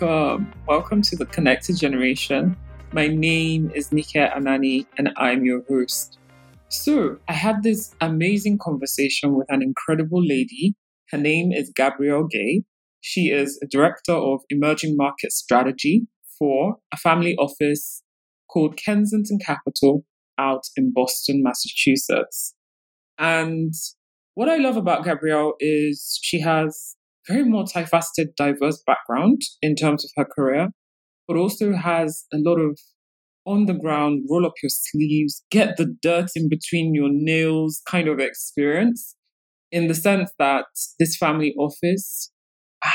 Welcome. Welcome to the Connected Generation. My name is Nike Anani and I'm your host. So, I had this amazing conversation with an incredible lady. Her name is Gabrielle Gay. She is a director of emerging market strategy for a family office called Kensington Capital out in Boston, Massachusetts. And what I love about Gabrielle is she has very multifaceted, diverse background in terms of her career, but also has a lot of on the ground, roll up your sleeves, get the dirt in between your nails kind of experience, in the sense that this family office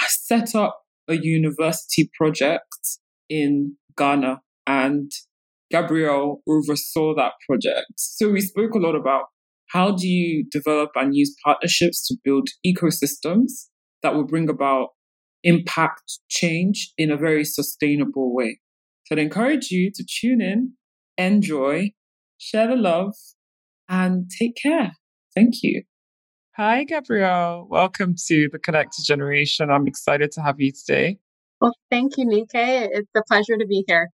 set up a university project in Ghana and Gabrielle oversaw that project. So we spoke a lot about how do you develop and use partnerships to build ecosystems that will bring about impact change in a very sustainable way. So I'd encourage you to tune in, enjoy, share the love, and take care. Thank you. Hi, Gabrielle. Welcome to the Connected Generation. I'm excited to have you today. Well, thank you, Nike. It's a pleasure to be here.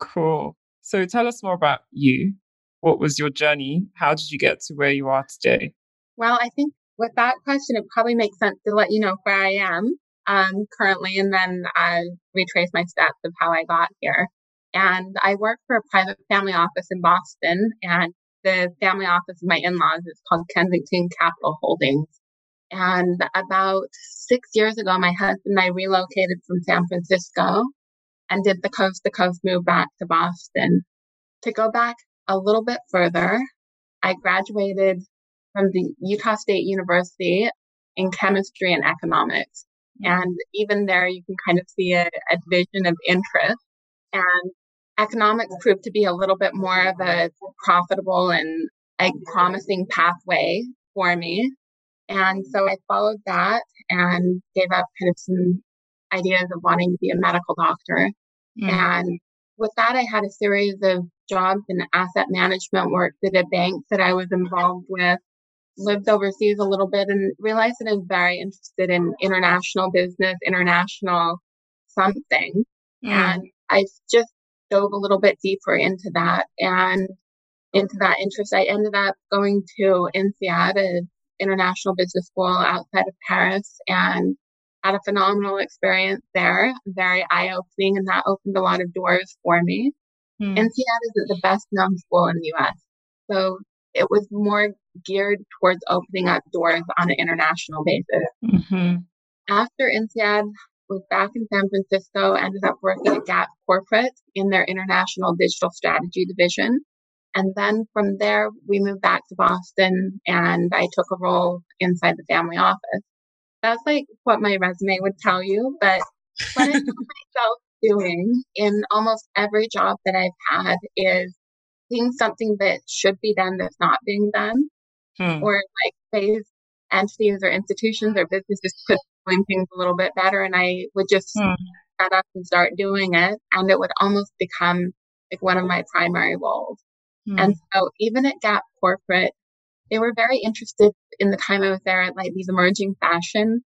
Cool. So tell us more about you. What was your journey? How did you get to where you are today? Well, I think with that question, it probably makes sense to let you know where I am um, currently, and then I retrace my steps of how I got here. And I work for a private family office in Boston, and the family office of my in-laws is called Kensington Capital Holdings. And about six years ago, my husband and I relocated from San Francisco and did the coast to coast move back to Boston. To go back a little bit further, I graduated from the Utah State University in chemistry and economics. Mm-hmm. And even there, you can kind of see a, a division of interest. And economics proved to be a little bit more of a profitable and a promising pathway for me. And so I followed that and gave up kind of some ideas of wanting to be a medical doctor. Mm. And with that, I had a series of jobs in asset management, work at a bank that I was involved with, lived overseas a little bit and realized that I was very interested in international business, international something. And I just dove a little bit deeper into that and into that interest. I ended up going to INSEAD, an international business school outside of Paris, and had a phenomenal experience there, very eye opening, and that opened a lot of doors for me. Mm. INSEAD isn't the best known school in the US. So it was more geared towards opening up doors on an international basis. Mm-hmm. After INSEAD was back in San Francisco, ended up working at Gap Corporate in their international digital strategy division. And then from there, we moved back to Boston and I took a role inside the family office. That's like what my resume would tell you. But what I found myself doing in almost every job that I've had is seeing something that should be done that's not being done, hmm. or like phase entities or institutions or businesses could doing things a little bit better, and I would just hmm. set up and start doing it, and it would almost become like one of my primary roles. Hmm. And so even at Gap Corporate, they were very interested in the time I was there at like these emerging fashion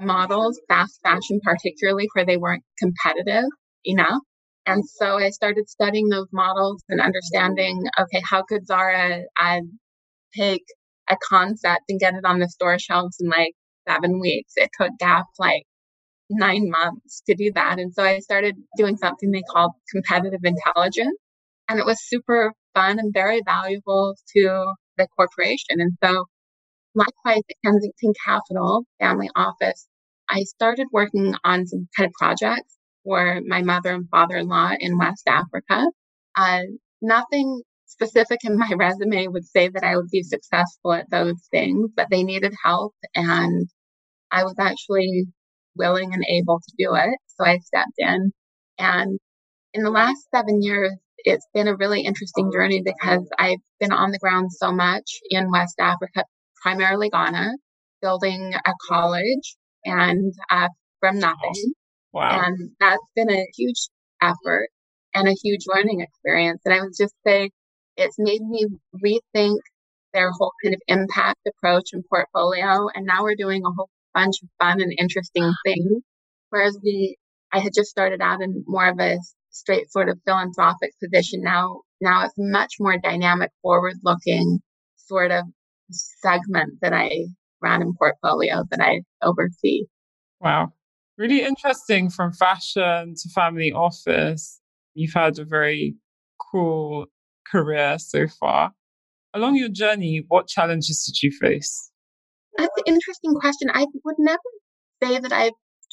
models, fast fashion particularly, where they weren't competitive enough. And so I started studying those models and understanding, okay, how could Zara add, take a concept and get it on the store shelves in like seven weeks? It took Gap like nine months to do that. And so I started doing something they called competitive intelligence. And it was super fun and very valuable to the corporation. And so likewise at Kensington Capital Family Office, I started working on some kind of projects for my mother and father-in-law in West Africa. Uh, nothing specific in my resume would say that I would be successful at those things, but they needed help and I was actually willing and able to do it. So I stepped in and in the last seven years, it's been a really interesting journey because I've been on the ground so much in West Africa, primarily Ghana, building a college and uh, from nothing. Wow. And that's been a huge effort and a huge learning experience. And I would just say it's made me rethink their whole kind of impact approach and portfolio. And now we're doing a whole bunch of fun and interesting things. Whereas the I had just started out in more of a straight sort of philanthropic position. Now, now it's much more dynamic, forward looking sort of segment that I run in portfolio that I oversee. Wow. Really interesting from fashion to family office. You've had a very cool career so far. Along your journey, what challenges did you face? That's an interesting question. I would never say that I've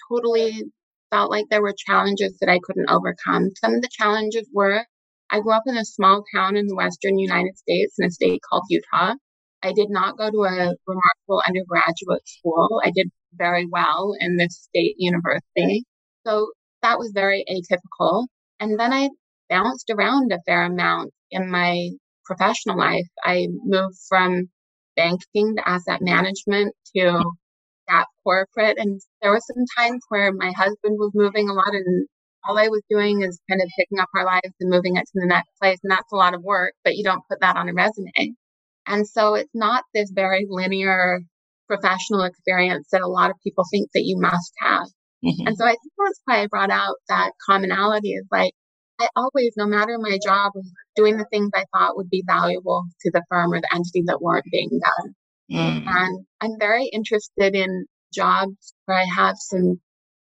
totally felt like there were challenges that I couldn't overcome. Some of the challenges were I grew up in a small town in the western United States in a state called Utah. I did not go to a remarkable undergraduate school. I did very well in this state university. So that was very atypical. And then I bounced around a fair amount in my professional life. I moved from banking to asset management to Gap corporate. And there were some times where my husband was moving a lot and all I was doing is kind of picking up our lives and moving it to the next place. And that's a lot of work, but you don't put that on a resume. And so it's not this very linear professional experience that a lot of people think that you must have. Mm-hmm. And so I think that's why I brought out that commonality is like, I always, no matter my job, was doing the things I thought would be valuable to the firm or the entity that weren't being done. Mm. And I'm very interested in jobs where I have some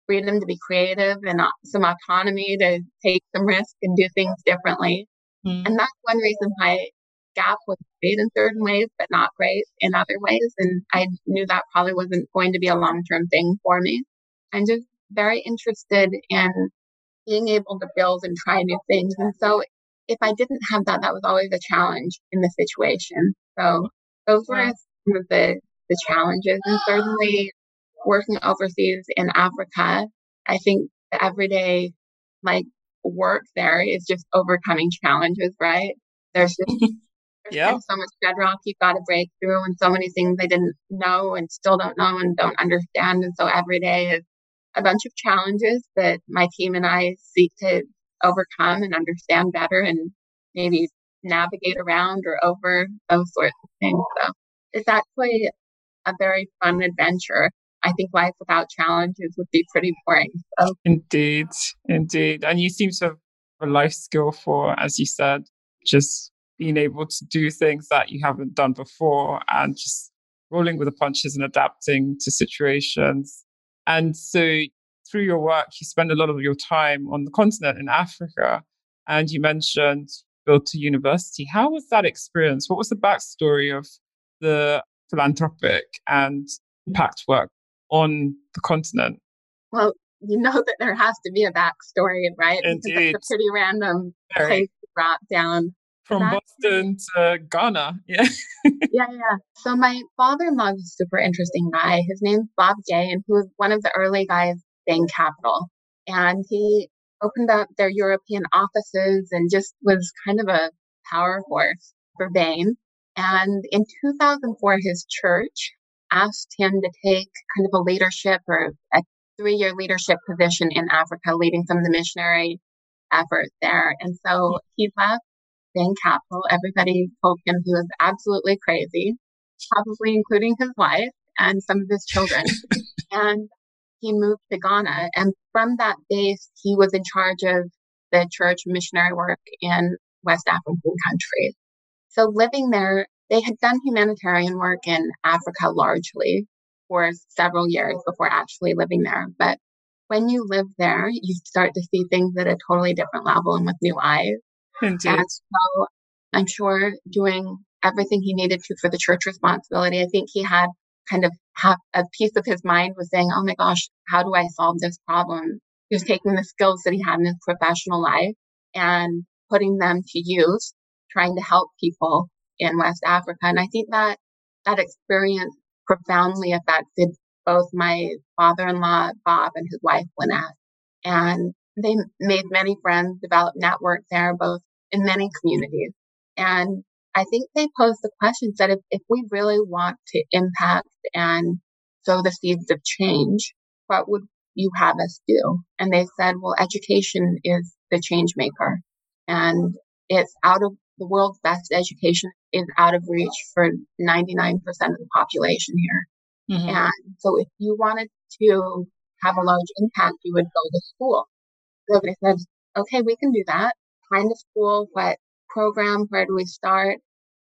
freedom to be creative and some autonomy to take some risk and do things differently. Mm. And that's one reason why Gap was great in certain ways, but not great in other ways. And I knew that probably wasn't going to be a long term thing for me. I'm just very interested in being able to build and try new things. And so if I didn't have that, that was always a challenge in the situation. So those were some of the, the challenges. And certainly working overseas in Africa, I think the everyday like work there is just overcoming challenges, right? There's just there's yeah. so much bedrock you've got to break through and so many things I didn't know and still don't know and don't understand. And so every day is a bunch of challenges that my team and I seek to overcome and understand better and maybe navigate around or over those sorts of things. So it's actually a very fun adventure. I think life without challenges would be pretty boring. So. Indeed, indeed. And you seem to have a life skill for, as you said, just being able to do things that you haven't done before and just rolling with the punches and adapting to situations. And so through your work, you spend a lot of your time on the continent in Africa. And you mentioned built a university. How was that experience? What was the backstory of the philanthropic and impact work on the continent? Well, you know that there has to be a backstory, right? Indeed. Because it's a pretty random Very. place to drop down. From Boston to Ghana. Yeah. yeah, yeah. So my father-in-law is a super interesting guy. His name's Bob Gay, and he was one of the early guys Bain Capital. And he opened up their European offices and just was kind of a power horse for Bain. And in 2004, his church asked him to take kind of a leadership or a three year leadership position in Africa, leading some of the missionary efforts there. And so mm. he left Bain Capital. Everybody told him he was absolutely crazy, probably including his wife and some of his children. and he moved to Ghana. And from that base, he was in charge of the church missionary work in West African countries. So living there, they had done humanitarian work in Africa largely for several years before actually living there. But when you live there, you start to see things at a totally different level and with new eyes. Indeed. And so I'm sure doing everything he needed to for the church responsibility, I think he had kind of have a piece of his mind was saying, Oh my gosh, how do I solve this problem? He was taking the skills that he had in his professional life and putting them to use, trying to help people in West Africa. And I think that that experience profoundly affected both my father-in-law, Bob, and his wife, Lynette. And they made many friends, developed networks there, both in many communities. And I think they posed the question that if, if we really want to impact and sow the seeds of change, what would you have us do? And they said, well, education is the change maker and it's out of the world's best education is out of reach for 99% of the population here. Mm-hmm. And so if you wanted to have a large impact, you would go to school. So they said, okay, we can do that. Find a school, what program, where do we start?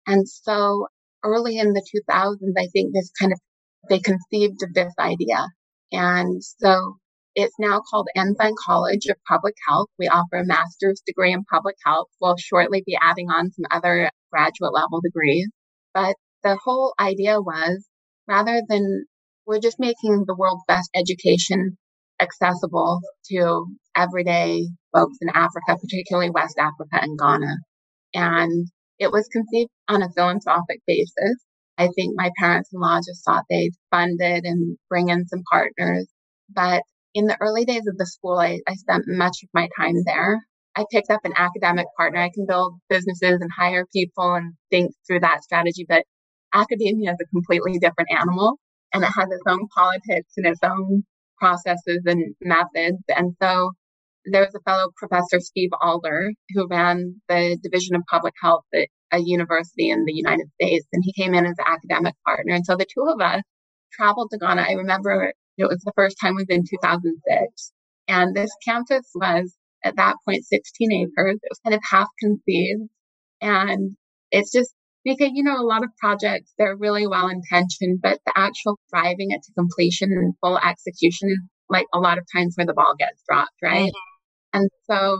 And so early in the 2000s, I think this kind of, they conceived of this idea. And so it's now called Ensign College of Public Health. We offer a master's degree in public health. We'll shortly be adding on some other graduate level degrees. But the whole idea was rather than we're just making the world's best education accessible to everyday folks in Africa, particularly West Africa and Ghana. And it was conceived on a philanthropic basis. I think my parents in law just thought they'd fund it and bring in some partners. But in the early days of the school, I, I spent much of my time there. I picked up an academic partner. I can build businesses and hire people and think through that strategy, but academia is a completely different animal and it has its own politics and its own processes and methods. And so there was a fellow professor, Steve Alder, who ran the Division of Public Health at a university in the United States, and he came in as an academic partner. And so the two of us traveled to Ghana. I remember it was the first time was in 2006. And this campus was at that point 16 acres. It was kind of half conceived. And it's just because, you know, a lot of projects, they're really well intentioned, but the actual driving it to completion and full execution is like a lot of times where the ball gets dropped, right? Mm-hmm. And so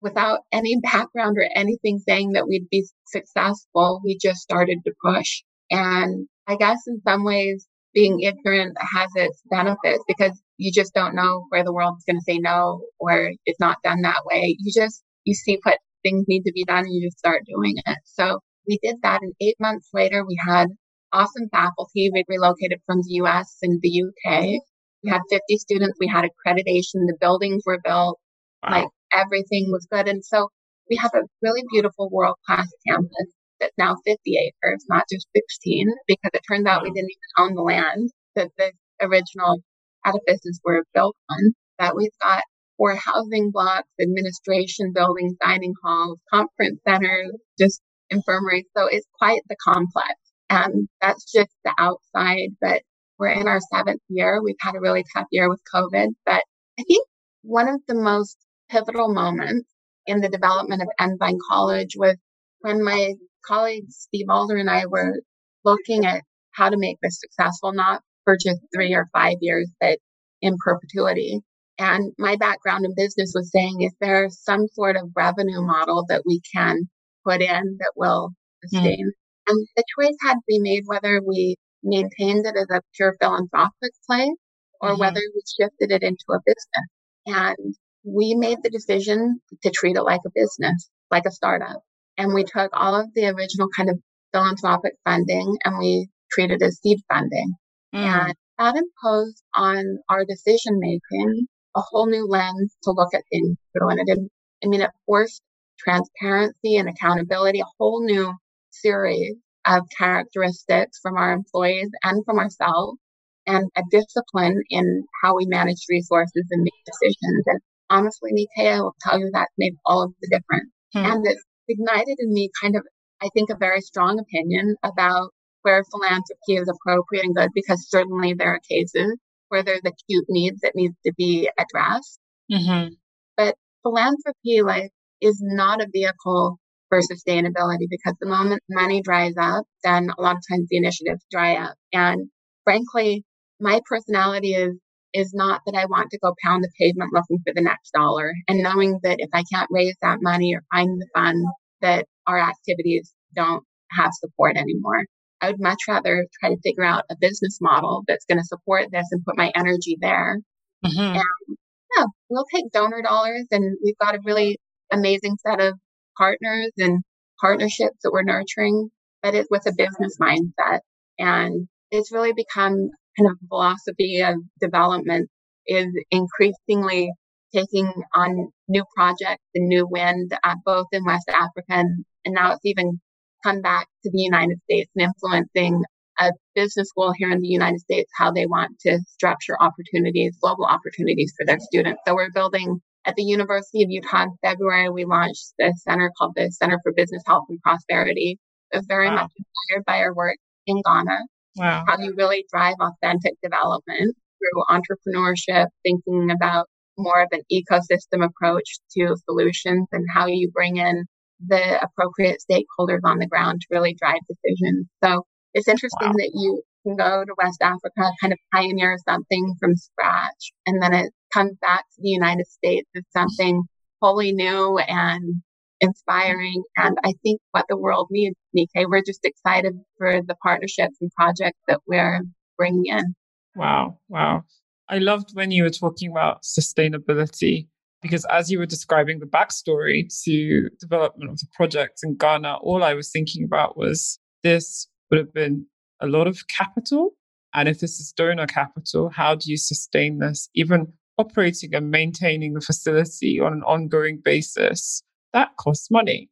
without any background or anything saying that we'd be successful, we just started to push. And I guess in some ways, being ignorant has its benefits because you just don't know where the world's going to say no or it's not done that way. You just, you see what things need to be done and you just start doing it. So we did that. And eight months later, we had awesome faculty. We relocated from the US and the UK. We had 50 students. We had accreditation. The buildings were built. Wow. Like everything was good. And so we have a really beautiful world class campus that's now 50 acres, not just 16, because it turns out we didn't even own the land that the original edifices were built on. That we've got four housing blocks, administration buildings, dining halls, conference centers, just infirmary. So it's quite the complex. And that's just the outside, but we're in our seventh year. We've had a really tough year with COVID, but I think one of the most pivotal moments in the development of Ensign College was when my colleague Steve Alder and I were looking at how to make this successful, not for just three or five years, but in perpetuity. And my background in business was saying, is there some sort of revenue model that we can put in that will sustain. Mm. And the choice had to be made whether we maintained it as a pure philanthropic play or mm-hmm. whether we shifted it into a business. And we made the decision to treat it like a business, like a startup. And we took all of the original kind of philanthropic funding and we treated it as seed funding. Mm. And that imposed on our decision making a whole new lens to look at things through. And it didn't, I mean, it forced transparency and accountability, a whole new series of characteristics from our employees and from ourselves, and a discipline in how we manage resources and make decisions. And honestly, Nike, will tell you that made all of the difference. Hmm. And it ignited in me kind of, I think, a very strong opinion about where philanthropy is appropriate and good, because certainly there are cases where there's acute needs that needs to be addressed. Mm-hmm. But philanthropy, like is not a vehicle for sustainability because the moment money dries up, then a lot of times the initiatives dry up. And frankly, my personality is is not that I want to go pound the pavement looking for the next dollar and knowing that if I can't raise that money or find the funds that our activities don't have support anymore. I would much rather try to figure out a business model that's going to support this and put my energy there. Mm-hmm. And yeah, we'll take donor dollars and we've got a really amazing set of partners and partnerships that we're nurturing, but it's with a business mindset. And it's really become kind of philosophy of development is increasingly taking on new projects and new wind, both in West Africa and, and now it's even come back to the United States and influencing a business school here in the United States, how they want to structure opportunities, global opportunities for their students. So we're building at the University of Utah in February, we launched a center called the Center for Business Health and Prosperity. It was very wow. much inspired by our work in Ghana. Wow. How you really drive authentic development through entrepreneurship, thinking about more of an ecosystem approach to solutions and how you bring in the appropriate stakeholders on the ground to really drive decisions. So it's interesting wow. that you can go to West Africa, kind of pioneer something from scratch, and then it comes back to the United States as something wholly new and inspiring. And I think what the world needs, Nike, we're just excited for the partnerships and projects that we're bringing in. Wow. Wow. I loved when you were talking about sustainability because as you were describing the backstory to development of the project in Ghana, all I was thinking about was this would have been a lot of capital. And if this is donor capital, how do you sustain this? Even operating and maintaining the facility on an ongoing basis, that costs money.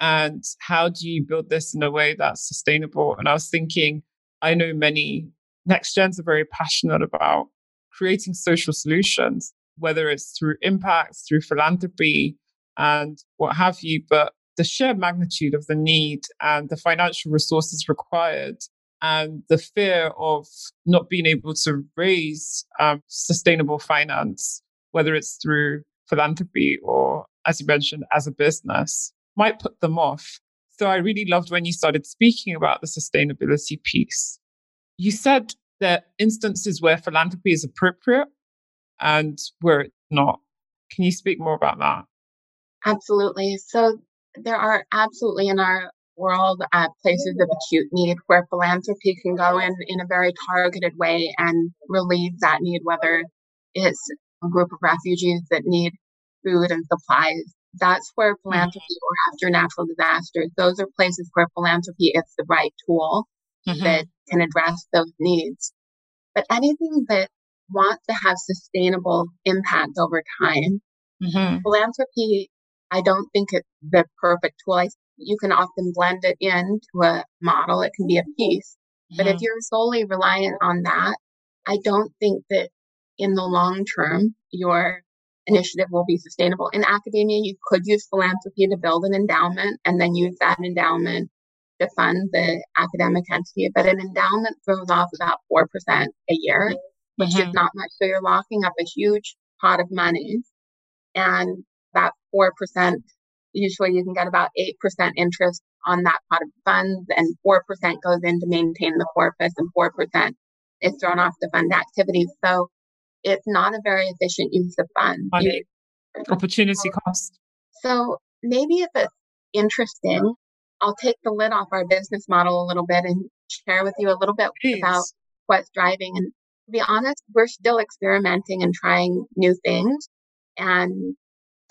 And how do you build this in a way that's sustainable? And I was thinking, I know many next gens are very passionate about creating social solutions, whether it's through impacts, through philanthropy, and what have you. But the sheer magnitude of the need and the financial resources required and the fear of not being able to raise um, sustainable finance, whether it's through philanthropy or, as you mentioned, as a business, might put them off. So I really loved when you started speaking about the sustainability piece. You said there instances where philanthropy is appropriate and where it's not. Can you speak more about that? Absolutely. So there are absolutely in our world uh, places of acute need where philanthropy can go in in a very targeted way and relieve that need, whether it's a group of refugees that need food and supplies. That's where mm-hmm. philanthropy or after natural disasters, those are places where philanthropy is the right tool mm-hmm. that can address those needs. But anything that wants to have sustainable impact over time, mm-hmm. philanthropy, I don't think it's the perfect tool. I, you can often blend it into a model. It can be a piece. Mm-hmm. But if mm-hmm. you're solely reliant on that, I don't think that in the long term, your initiative will be sustainable. In academia, you could use philanthropy to build an endowment and then use that endowment to fund the academic entity, but an endowment throws off about 4% a year, which mm-hmm. is not much. So you're locking up a huge pot of money and that 4%, usually you can get about 8% interest on that pot of funds and 4% goes in to maintain the corpus and 4% is thrown off to fund activities. So it's not a very efficient use of funds. Money. Opportunity cost. So maybe if it's interesting I'll take the lid off our business model a little bit and share with you a little bit Please. about what's driving. And to be honest, we're still experimenting and trying new things and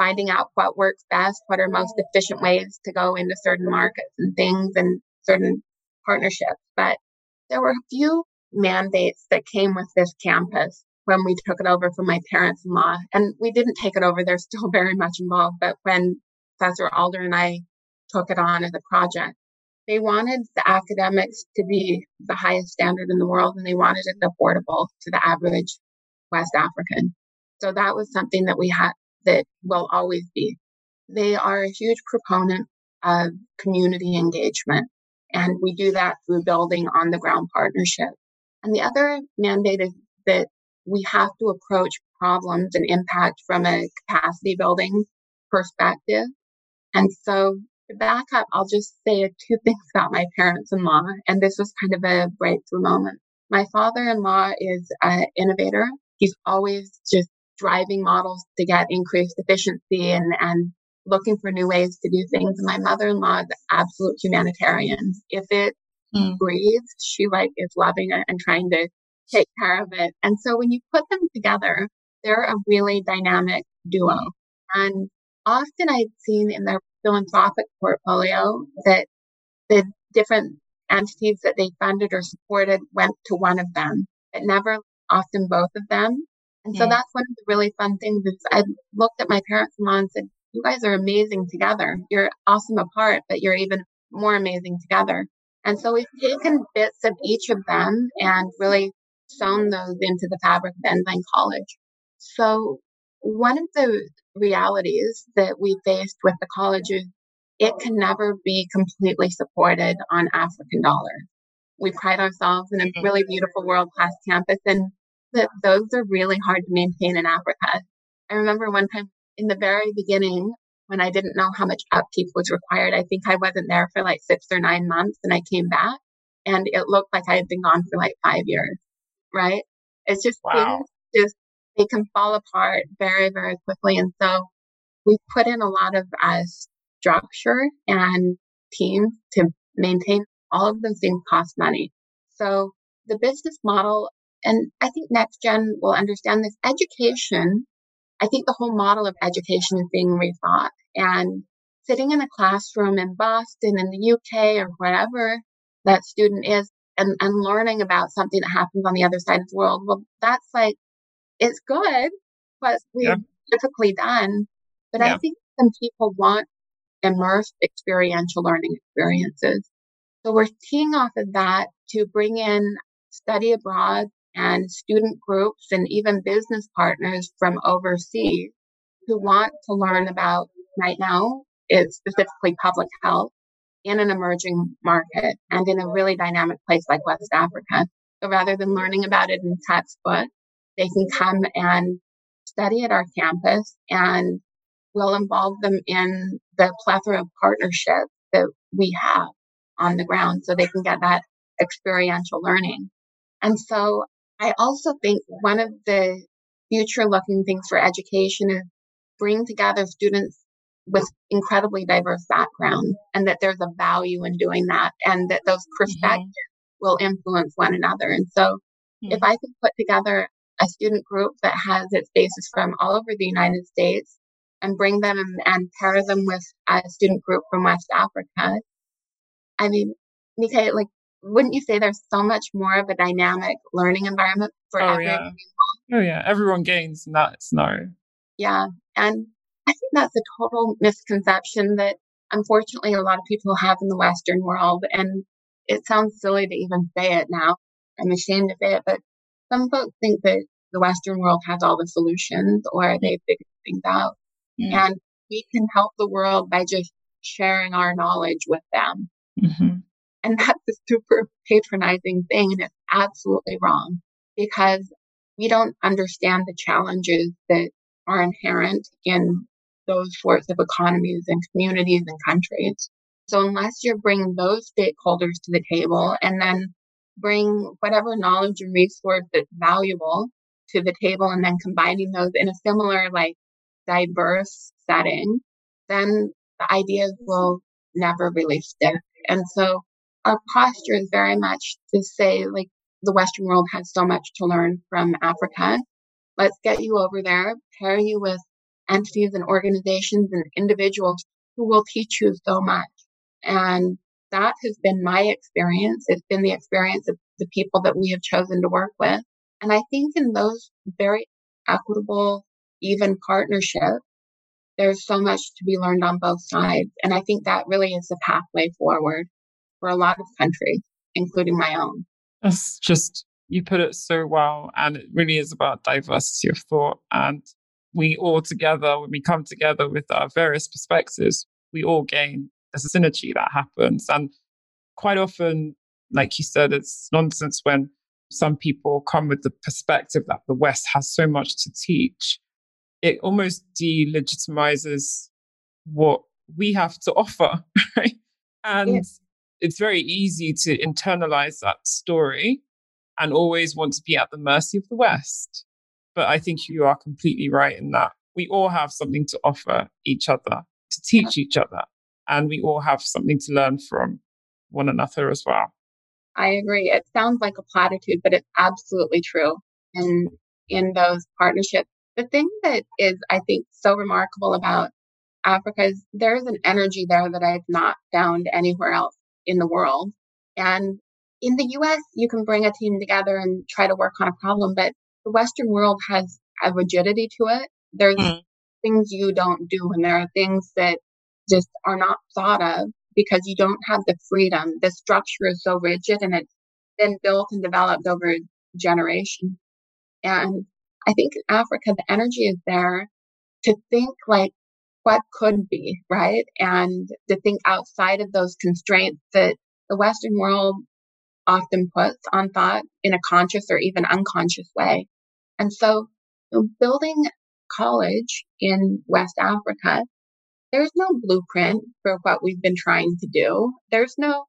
finding out what works best, what are most efficient ways to go into certain markets and things and certain partnerships. But there were a few mandates that came with this campus when we took it over from my parents in law. And we didn't take it over, they're still very much involved. But when Professor Alder and I took it on as a project. They wanted the academics to be the highest standard in the world and they wanted it affordable to the average West African. So that was something that we had that will always be. They are a huge proponent of community engagement and we do that through building on the ground partnership. And the other mandate is that we have to approach problems and impact from a capacity building perspective. And so to back up, I'll just say two things about my parents in law. And this was kind of a breakthrough moment. My father in law is an innovator. He's always just driving models to get increased efficiency and, and looking for new ways to do things. And my mother in law is absolute humanitarian. If it mm. breathes, she like is loving it and trying to take care of it. And so when you put them together, they're a really dynamic duo. And often I've seen in their philanthropic portfolio that the different entities that they funded or supported went to one of them, but never often both of them. And so that's one of the really fun things is I looked at my parents-in-law and said, you guys are amazing together. You're awesome apart, but you're even more amazing together. And so we've taken bits of each of them and really sewn those into the fabric of Ensign College. So one of the realities that we faced with the college is it can never be completely supported on African dollars. We pride ourselves in a mm-hmm. really beautiful world class campus and that those are really hard to maintain in Africa. I remember one time in the very beginning when I didn't know how much upkeep was required. I think I wasn't there for like six or nine months and I came back and it looked like I had been gone for like five years, right? It's just wow. things just they can fall apart very, very quickly. And so we put in a lot of uh, structure and teams to maintain all of those things cost money. So the business model, and I think next gen will understand this education. I think the whole model of education is being rethought and sitting in a classroom in Boston in the UK or wherever that student is and, and learning about something that happens on the other side of the world. Well, that's like, it's good, but we've yeah. typically done. But yeah. I think some people want immersed experiential learning experiences. So we're teeing off of that to bring in study abroad and student groups and even business partners from overseas who want to learn about right now is specifically public health in an emerging market and in a really dynamic place like West Africa. So rather than learning about it in textbook, they can come and study at our campus and we'll involve them in the plethora of partnerships that we have on the ground so they can get that experiential learning. And so I also think one of the future looking things for education is bring together students with incredibly diverse backgrounds and that there's a value in doing that and that those perspectives mm-hmm. will influence one another. And so mm-hmm. if I can put together a student group that has its basis from all over the United States and bring them and pair them with a student group from West Africa, I mean, Nike, like, wouldn't you say there's so much more of a dynamic learning environment for oh, everyone? Yeah. Oh yeah, everyone gains in that scenario. Yeah, and I think that's a total misconception that unfortunately a lot of people have in the Western world. And it sounds silly to even say it now. I'm ashamed of it, but some folks think that the Western world has all the solutions or they've figured things out. Mm. And we can help the world by just sharing our knowledge with them. Mm-hmm. And that's a super patronizing thing. And it's absolutely wrong because we don't understand the challenges that are inherent in those sorts of economies and communities and countries. So unless you're bringing those stakeholders to the table and then bring whatever knowledge and resource that's valuable to the table and then combining those in a similar, like diverse setting, then the ideas will never really stick. And so our posture is very much to say, like, the Western world has so much to learn from Africa. Let's get you over there, pair you with entities and organizations and individuals who will teach you so much. And that has been my experience. It's been the experience of the people that we have chosen to work with. And I think in those very equitable, even partnerships, there's so much to be learned on both sides. And I think that really is the pathway forward for a lot of countries, including my own. That's just, you put it so well. And it really is about diversity of thought and we all together, when we come together with our various perspectives, we all gain. There's a synergy that happens. And quite often, like you said, it's nonsense when some people come with the perspective that the West has so much to teach. It almost delegitimizes what we have to offer, right? And. It's very easy to internalize that story and always want to be at the mercy of the West. But I think you are completely right in that we all have something to offer each other, to teach each other, and we all have something to learn from one another as well. I agree. It sounds like a platitude, but it's absolutely true in in those partnerships. The thing that is, I think, so remarkable about Africa is there's an energy there that I've not found anywhere else in the world. And in the US, you can bring a team together and try to work on a problem, but the Western world has a rigidity to it. There's mm. things you don't do, and there are things that just are not thought of because you don't have the freedom. The structure is so rigid and it's been built and developed over generations. And I think in Africa, the energy is there to think like what could be, right? And to think outside of those constraints that the Western world often puts on thought in a conscious or even unconscious way. And so building college in West Africa, there's no blueprint for what we've been trying to do. There's no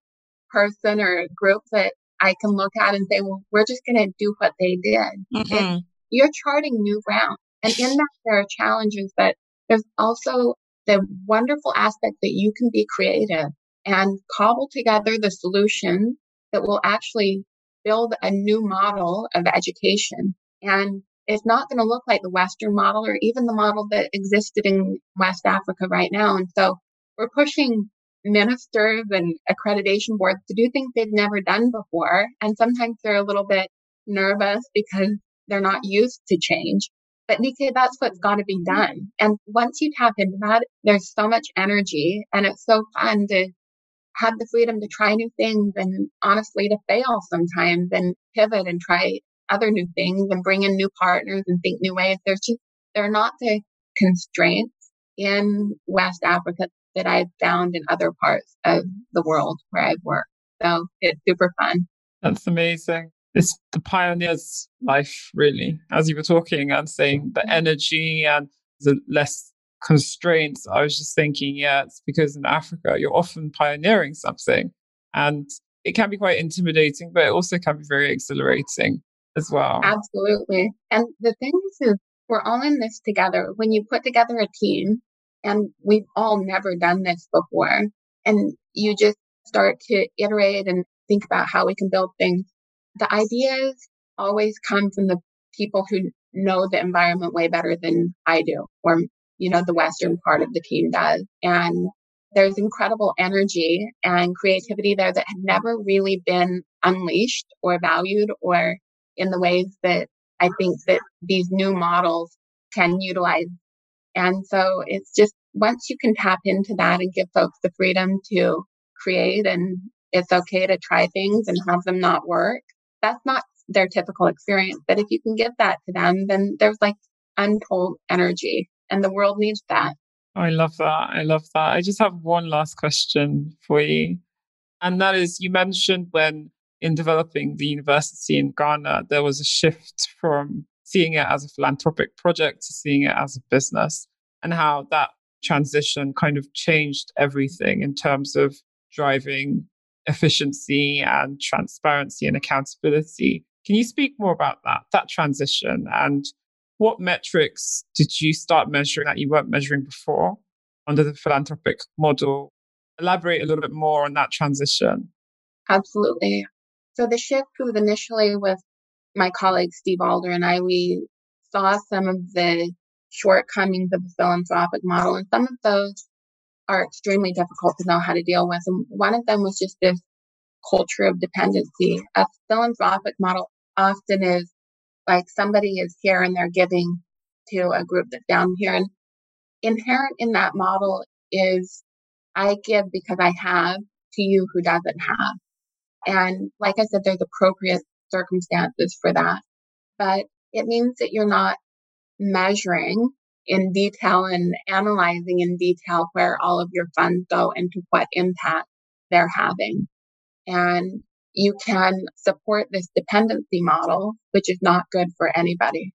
person or group that I can look at and say, well, we're just going to do what they did. Mm-hmm. You're charting new ground. And in that, there are challenges, but there's also the wonderful aspect that you can be creative and cobble together the solution that will actually build a new model of education. And it's not going to look like the Western model or even the model that existed in West Africa right now. And so we're pushing ministers and accreditation boards to do things they've never done before. And sometimes they're a little bit nervous because they're not used to change. But that's what's got to be mm-hmm. done. And once you tap into that, there's so much energy and it's so fun to have the freedom to try new things and honestly to fail sometimes and pivot and try other new things and bring in new partners and think new ways. There's just, they're not the constraints in West Africa that I've found in other parts of the world where I've worked. So it's super fun. That's amazing. It's the pioneer's life, really. As you were talking and saying the mm-hmm. energy and the less constraints, I was just thinking, yeah, it's because in Africa, you're often pioneering something. And it can be quite intimidating, but it also can be very exhilarating as well. Absolutely. And the thing is, is we're all in this together. When you put together a team, and we've all never done this before, and you just start to iterate and think about how we can build things, the ideas always come from the people who know the environment way better than I do, or, you know, the Western part of the team does. And there's incredible energy and creativity there that had never really been unleashed or valued or in the ways that I think that these new models can utilize. And so it's just once you can tap into that and give folks the freedom to create and it's okay to try things and have them not work, that's not their typical experience. But if you can give that to them, then there's like untold energy and the world needs that. I love that. I love that. I just have one last question for you. And that is you mentioned when in developing the university in Ghana, there was a shift from seeing it as a philanthropic project to seeing it as a business, and how that transition kind of changed everything in terms of driving efficiency and transparency and accountability. Can you speak more about that, that transition, and what metrics did you start measuring that you weren't measuring before under the philanthropic model? Elaborate a little bit more on that transition. Absolutely. So the shift was initially with my colleague Steve Alder and I. We saw some of the shortcomings of the philanthropic model, and some of those are extremely difficult to know how to deal with. And one of them was just this culture of dependency. A philanthropic model often is like somebody is here and they're giving to a group that's down here. And inherent in that model is I give because I have to you who doesn't have. And like I said, there's appropriate circumstances for that. But it means that you're not measuring in detail and analyzing in detail where all of your funds go and to what impact they're having. And you can support this dependency model, which is not good for anybody.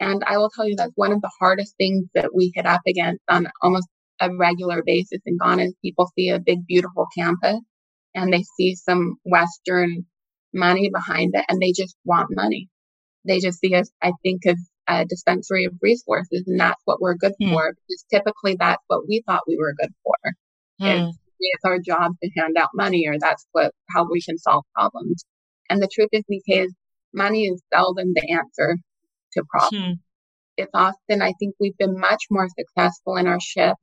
And I will tell you that's one of the hardest things that we hit up against on almost a regular basis in Ghana is people see a big, beautiful campus and they see some Western money behind it and they just want money. They just see us, I think, as a dispensary of resources and that's what we're good mm. for because typically that's what we thought we were good for. Mm. It's our job to hand out money or that's what how we can solve problems. And the truth is because money is seldom the answer to problems. Mm. It's often I think we've been much more successful in our shift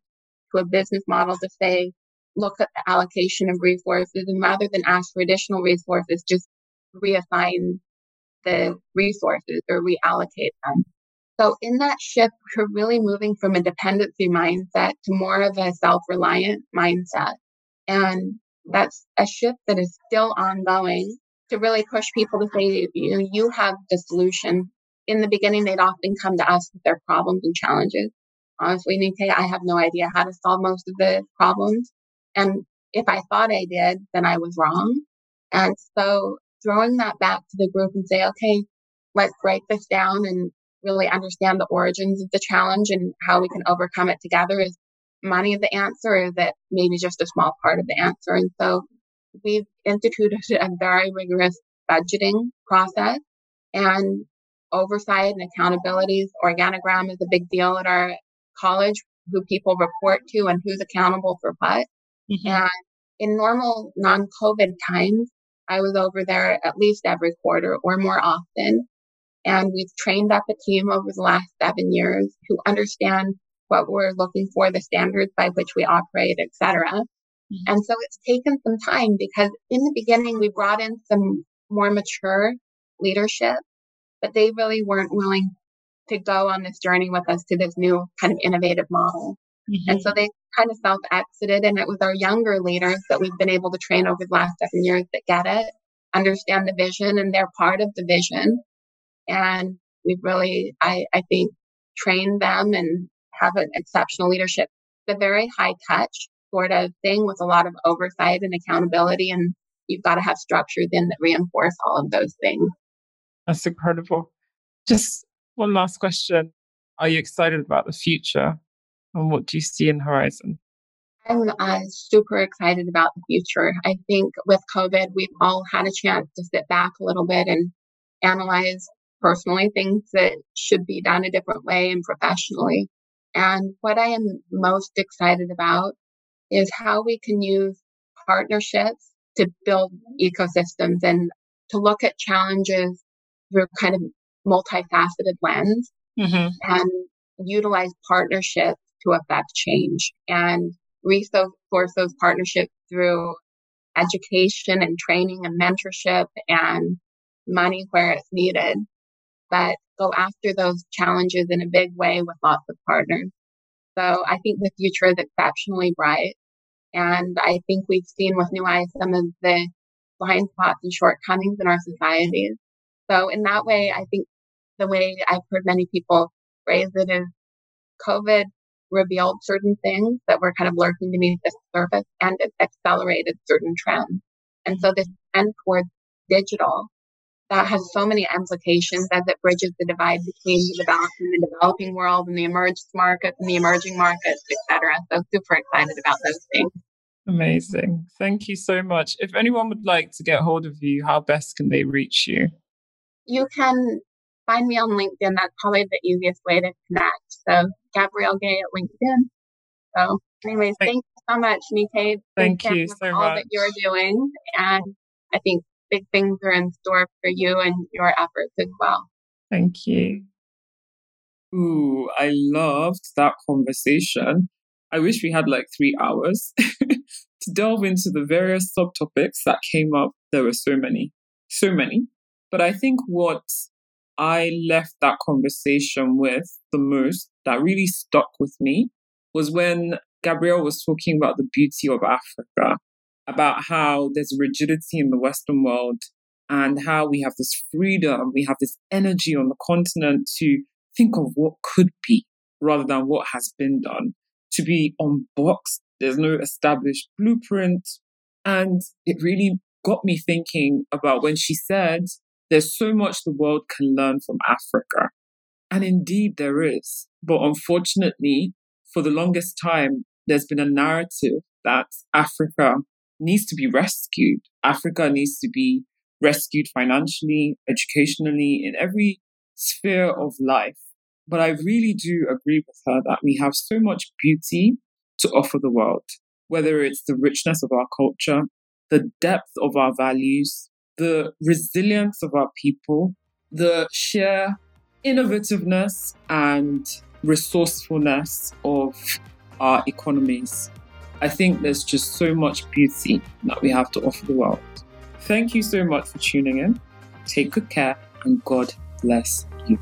to a business model to say, look at the allocation of resources and rather than ask for additional resources, just reassign the resources or reallocate them. So in that shift, we're really moving from a dependency mindset to more of a self-reliant mindset. And that's a shift that is still ongoing to really push people to say, you know, you have the solution. In the beginning, they'd often come to us with their problems and challenges. Honestly, Nike, I have no idea how to solve most of the problems. And if I thought I did, then I was wrong. And so throwing that back to the group and say, okay, let's break this down and really understand the origins of the challenge and how we can overcome it together. Is money the answer, or is it maybe just a small part of the answer? And so we've instituted a very rigorous budgeting process and oversight and accountabilities. Organogram is a big deal at our college, who people report to and who's accountable for what. Mm-hmm. And in normal non COVID times, I was over there at least every quarter or more often. And we've trained up a team over the last seven years who understand what we're looking for, the standards by which we operate, etc. Mm-hmm. And so it's taken some time because in the beginning we brought in some more mature leadership, but they really weren't willing to go on this journey with us to this new kind of innovative model. Mm-hmm. And so they kind of self exited. And it was our younger leaders that we've been able to train over the last seven years that get it, understand the vision, and they're part of the vision. And we've really, I, I think, trained them and have an exceptional leadership. It's a very high touch sort of thing with a lot of oversight and accountability. And you've got to have structure in that reinforce all of those things. That's incredible. Just one last question. Are you excited about the future? And what do you see in horizon? I'm uh, super excited about the future. I think with COVID, we've all had a chance to sit back a little bit and analyze personally things that should be done a different way and professionally. And what I am most excited about is how we can use partnerships to build ecosystems and to look at challenges through kind of multifaceted lens mm-hmm. and utilize partnerships to affect change and resource those partnerships through education and training and mentorship and money where it's needed, but go after those challenges in a big way with lots of partners. So I think the future is exceptionally bright. And I think we've seen with New Eyes some of the blind spots and shortcomings in our societies. So in that way, I think the way I've heard many people phrase it is COVID revealed certain things that were kind of lurking beneath the surface and it accelerated certain trends. And so this trend towards digital that has so many implications as it bridges the divide between the developed and the developing world and the emerged markets and the emerging markets, etc. So super excited about those things. Amazing. Thank you so much. If anyone would like to get hold of you, how best can they reach you? You can find me on LinkedIn. That's probably the easiest way to connect. So Gabrielle Gay at LinkedIn. So anyways, thank, thank you so much, Nike. Thank you so all much. that you're doing. And I think big things are in store for you and your efforts as well. Thank you. Ooh, I loved that conversation. I wish we had like three hours to delve into the various subtopics that came up. There were so many, so many. But I think what I left that conversation with the most that really stuck with me was when Gabrielle was talking about the beauty of Africa, about how there's rigidity in the Western world and how we have this freedom, we have this energy on the continent to think of what could be rather than what has been done, to be unboxed. There's no established blueprint. And it really got me thinking about when she said, there's so much the world can learn from Africa. And indeed, there is. But unfortunately, for the longest time, there's been a narrative that Africa needs to be rescued. Africa needs to be rescued financially, educationally, in every sphere of life. But I really do agree with her that we have so much beauty to offer the world, whether it's the richness of our culture, the depth of our values, the resilience of our people, the sheer innovativeness and resourcefulness of our economies. I think there's just so much beauty that we have to offer the world. Thank you so much for tuning in. Take good care and God bless you.